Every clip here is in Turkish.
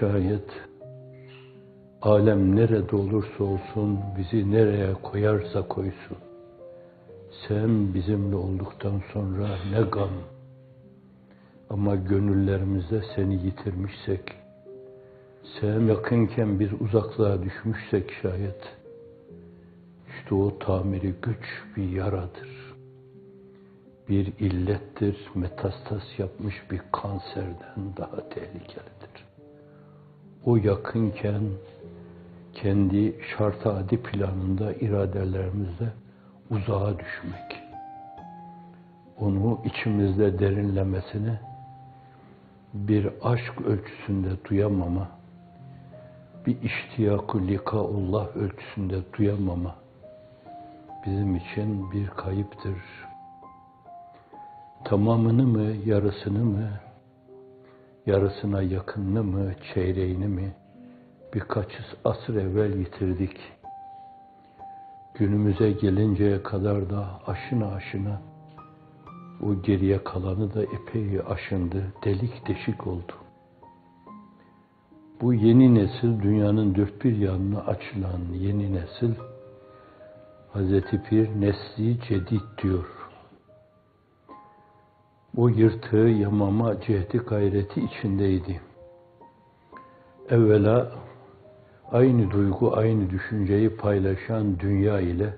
Şayet, alem nerede olursa olsun, bizi nereye koyarsa koysun. Sen bizimle olduktan sonra ne gam. Ama gönüllerimizde seni yitirmişsek, sen yakınken biz uzaklığa düşmüşsek şayet, işte o tamiri güç bir yaradır. Bir illettir, metastas yapmış bir kanserden daha tehlikelidir. O yakınken kendi şart adi planında iradelerimizde uzağa düşmek, onu içimizde derinlemesine bir aşk ölçüsünde duyamama, bir iştiyak-ı likaullah ölçüsünde duyamama bizim için bir kayıptır. Tamamını mı, yarısını mı, yarısına yakınını mı, çeyreğini mi birkaç asır evvel yitirdik. Günümüze gelinceye kadar da aşına aşına o geriye kalanı da epey aşındı, delik deşik oldu. Bu yeni nesil, dünyanın dört bir yanına açılan yeni nesil, Hazreti Pir nesli cedid diyor. O yırtığı yamama cehdi gayreti içindeydi. Evvela aynı duygu, aynı düşünceyi paylaşan dünya ile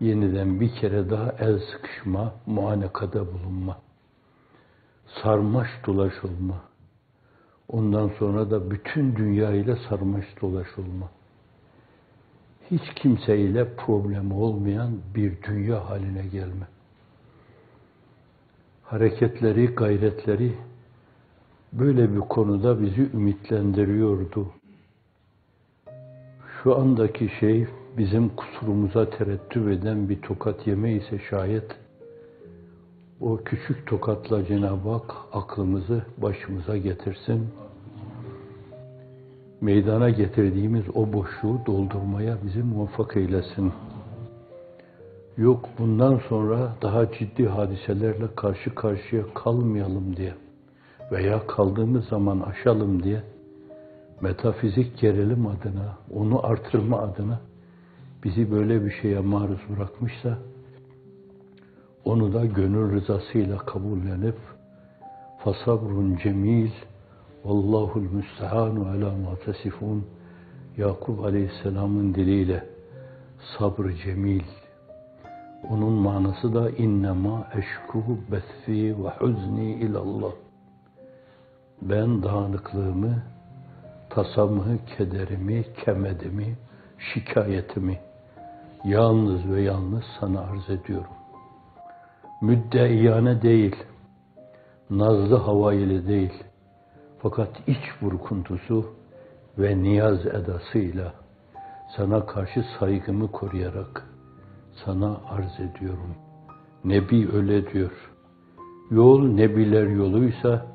yeniden bir kere daha el sıkışma, muanekada bulunma, sarmaş dolaş olma, ondan sonra da bütün dünya ile sarmaş dolaş olma. Hiç kimseyle problemi olmayan bir dünya haline gelme. Hareketleri, gayretleri böyle bir konuda bizi ümitlendiriyordu. Şu andaki şey bizim kusurumuza terettüp eden bir tokat yeme ise şayet o küçük tokatla Cenab-ı Hak aklımızı başımıza getirsin. Meydana getirdiğimiz o boşluğu doldurmaya bizi muvaffak eylesin. Yok bundan sonra daha ciddi hadiselerle karşı karşıya kalmayalım diye veya kaldığımız zaman aşalım diye metafizik gerilim adına, onu artırma adına bizi böyle bir şeye maruz bırakmışsa onu da gönül rızasıyla kabullenip fasabrun cemil vallahul müstehanu ala ma tesifun. Yakup Aleyhisselam'ın diliyle sabrı cemil onun manası da innema eşkuhu bethi ve huzni ilallah ben dağınıklığımı tasamı, kederimi, kemedimi, şikayetimi yalnız ve yalnız sana arz ediyorum. Müddeiyane değil, nazlı hava ile değil, fakat iç burkuntusu ve niyaz edasıyla sana karşı saygımı koruyarak sana arz ediyorum. Nebi öyle diyor. Yol nebiler yoluysa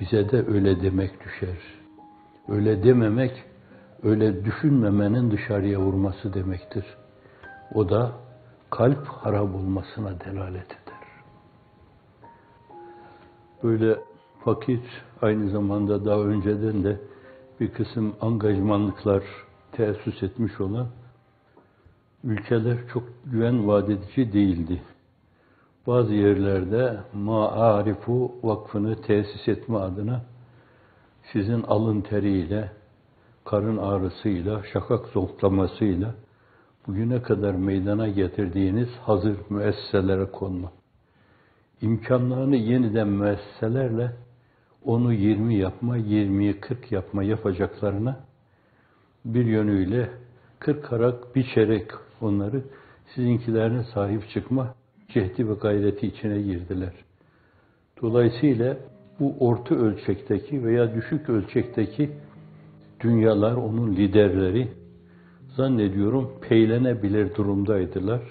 bize de öyle demek düşer. Öyle dememek, öyle düşünmemenin dışarıya vurması demektir. O da kalp harap olmasına delalet eder. Böyle fakir aynı zamanda daha önceden de bir kısım angajmanlıklar teessüs etmiş olan ülkeler çok güven vaat değildi. Bazı yerlerde Ma'arifu Vakfı'nı tesis etme adına sizin alın teriyle, karın ağrısıyla, şakak zonklamasıyla bugüne kadar meydana getirdiğiniz hazır müesseselere konma. İmkanlarını yeniden müesseselerle onu 20 yapma, 20'yi 40 yapma yapacaklarına bir yönüyle 40 karak biçerek onları sizinkilerine sahip çıkma cehdi ve gayreti içine girdiler. Dolayısıyla bu orta ölçekteki veya düşük ölçekteki dünyalar, onun liderleri zannediyorum peylenebilir durumdaydılar.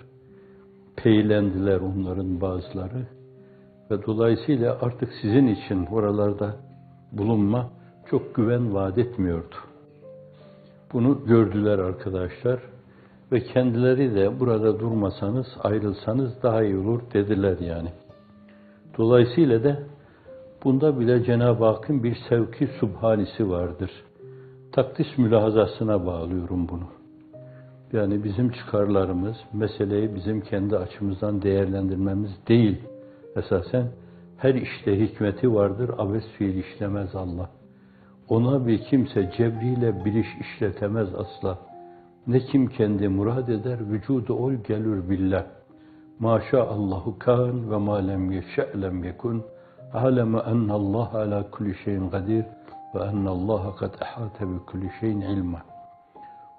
Peylendiler onların bazıları ve dolayısıyla artık sizin için oralarda bulunma çok güven vaat etmiyordu. Bunu gördüler arkadaşlar ve kendileri de burada durmasanız, ayrılsanız daha iyi olur dediler yani. Dolayısıyla da bunda bile Cenab-ı Hakk'ın bir sevki subhanisi vardır. Takdis mülahazasına bağlıyorum bunu. Yani bizim çıkarlarımız, meseleyi bizim kendi açımızdan değerlendirmemiz değil. Esasen her işte hikmeti vardır, abes fiil işlemez Allah. Ona bir kimse cebriyle bir iş işletemez asla. Ne kim kendi murad eder, vücudu ol gelir billah. Maşa Allahu kan ve ma lem yeşe lem yekun. Aleme ennallah ala kulli şeyin kadir ve ennallah kad ehate bi kulli şeyin ilma.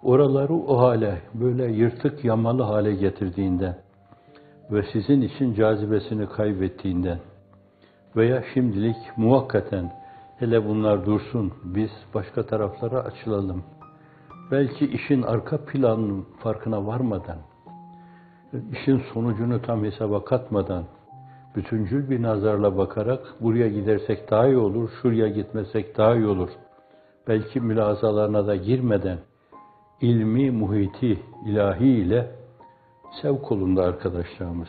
Oraları o hale, böyle yırtık yamalı hale getirdiğinden ve sizin için cazibesini kaybettiğinden veya şimdilik muvakkaten hele bunlar dursun, biz başka taraflara açılalım. Belki işin arka planının farkına varmadan, işin sonucunu tam hesaba katmadan, bütüncül bir nazarla bakarak buraya gidersek daha iyi olur, şuraya gitmesek daha iyi olur. Belki mülazalarına da girmeden ilmi muhiti ilahi ile sevk olundu arkadaşlarımız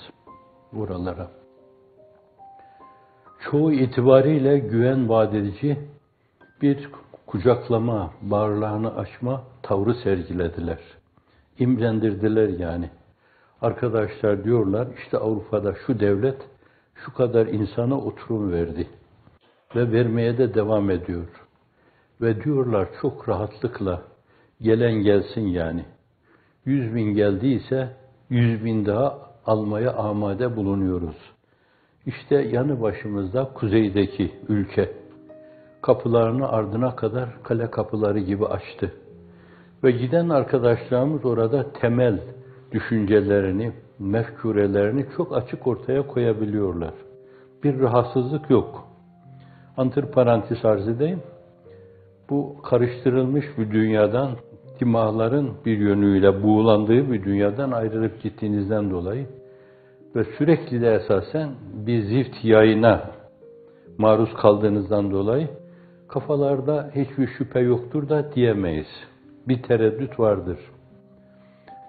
buralara. Çoğu itibariyle güven vaat bir kucaklama, bağırlarını açma tavrı sergilediler. İmrendirdiler yani. Arkadaşlar diyorlar işte Avrupa'da şu devlet şu kadar insana oturum verdi ve vermeye de devam ediyor. Ve diyorlar çok rahatlıkla gelen gelsin yani. Yüz bin geldiyse yüz bin daha almaya amade bulunuyoruz. İşte yanı başımızda kuzeydeki ülke kapılarını ardına kadar kale kapıları gibi açtı. Ve giden arkadaşlarımız orada temel düşüncelerini, mefkurelerini çok açık ortaya koyabiliyorlar. Bir rahatsızlık yok. Antiparantez arz edeyim. Bu karıştırılmış bir dünyadan, dimağların bir yönüyle buğulandığı bir dünyadan ayrılıp gittiğinizden dolayı ve sürekli de esasen bir zift yayına maruz kaldığınızdan dolayı kafalarda hiçbir şüphe yoktur da diyemeyiz. Bir tereddüt vardır.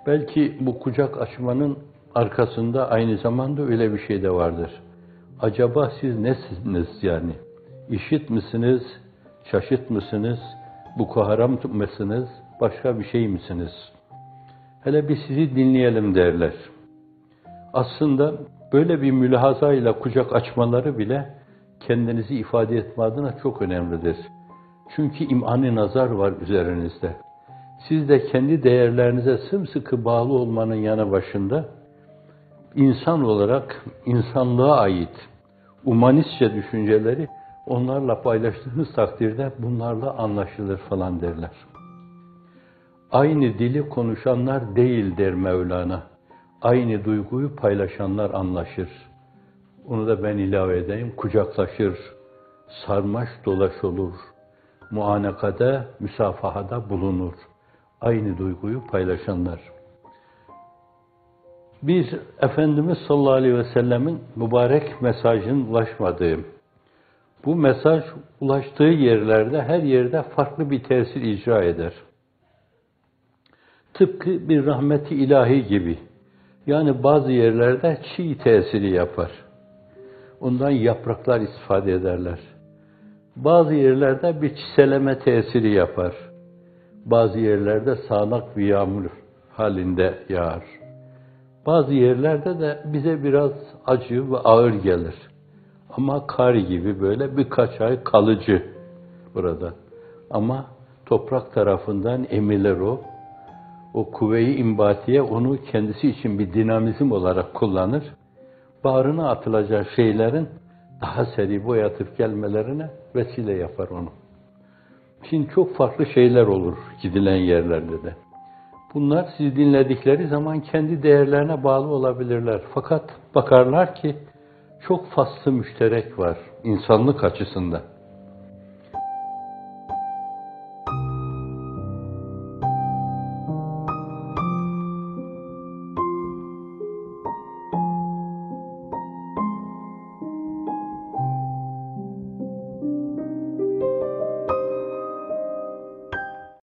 Belki bu kucak açmanın arkasında aynı zamanda öyle bir şey de vardır. Acaba siz nesiniz yani? İşit misiniz? Şaşıt mısınız? Bu kaharam mısınız? Başka bir şey misiniz? Hele bir sizi dinleyelim derler. Aslında böyle bir mülahazayla kucak açmaları bile kendinizi ifade etme adına çok önemlidir. Çünkü imani nazar var üzerinizde. Siz de kendi değerlerinize sımsıkı bağlı olmanın yanı başında insan olarak insanlığa ait umanistçe düşünceleri onlarla paylaştığınız takdirde bunlarla anlaşılır falan derler. Aynı dili konuşanlar değil der Mevlana. Aynı duyguyu paylaşanlar anlaşır. Onu da ben ilave edeyim. Kucaklaşır, sarmaş dolaş olur. Muanekada, müsafahada bulunur. Aynı duyguyu paylaşanlar. Biz Efendimiz sallallahu aleyhi ve sellemin mübarek mesajının ulaşmadığı, bu mesaj ulaştığı yerlerde her yerde farklı bir tesir icra eder. Tıpkı bir rahmeti ilahi gibi. Yani bazı yerlerde çiğ tesiri yapar. Ondan yapraklar istifade ederler. Bazı yerlerde bir çiseleme tesiri yapar. Bazı yerlerde sağanak bir yağmur halinde yağar. Bazı yerlerde de bize biraz acı ve ağır gelir. Ama kar gibi böyle birkaç ay kalıcı burada. Ama toprak tarafından emilir o. O kuvve-i imbatiye onu kendisi için bir dinamizm olarak kullanır. Bağrına atılacak şeylerin daha seri boyatıp gelmelerine vesile yapar onu. Şimdi çok farklı şeyler olur gidilen yerlerde de. Bunlar siz dinledikleri zaman kendi değerlerine bağlı olabilirler. Fakat bakarlar ki çok faslı müşterek var insanlık açısından.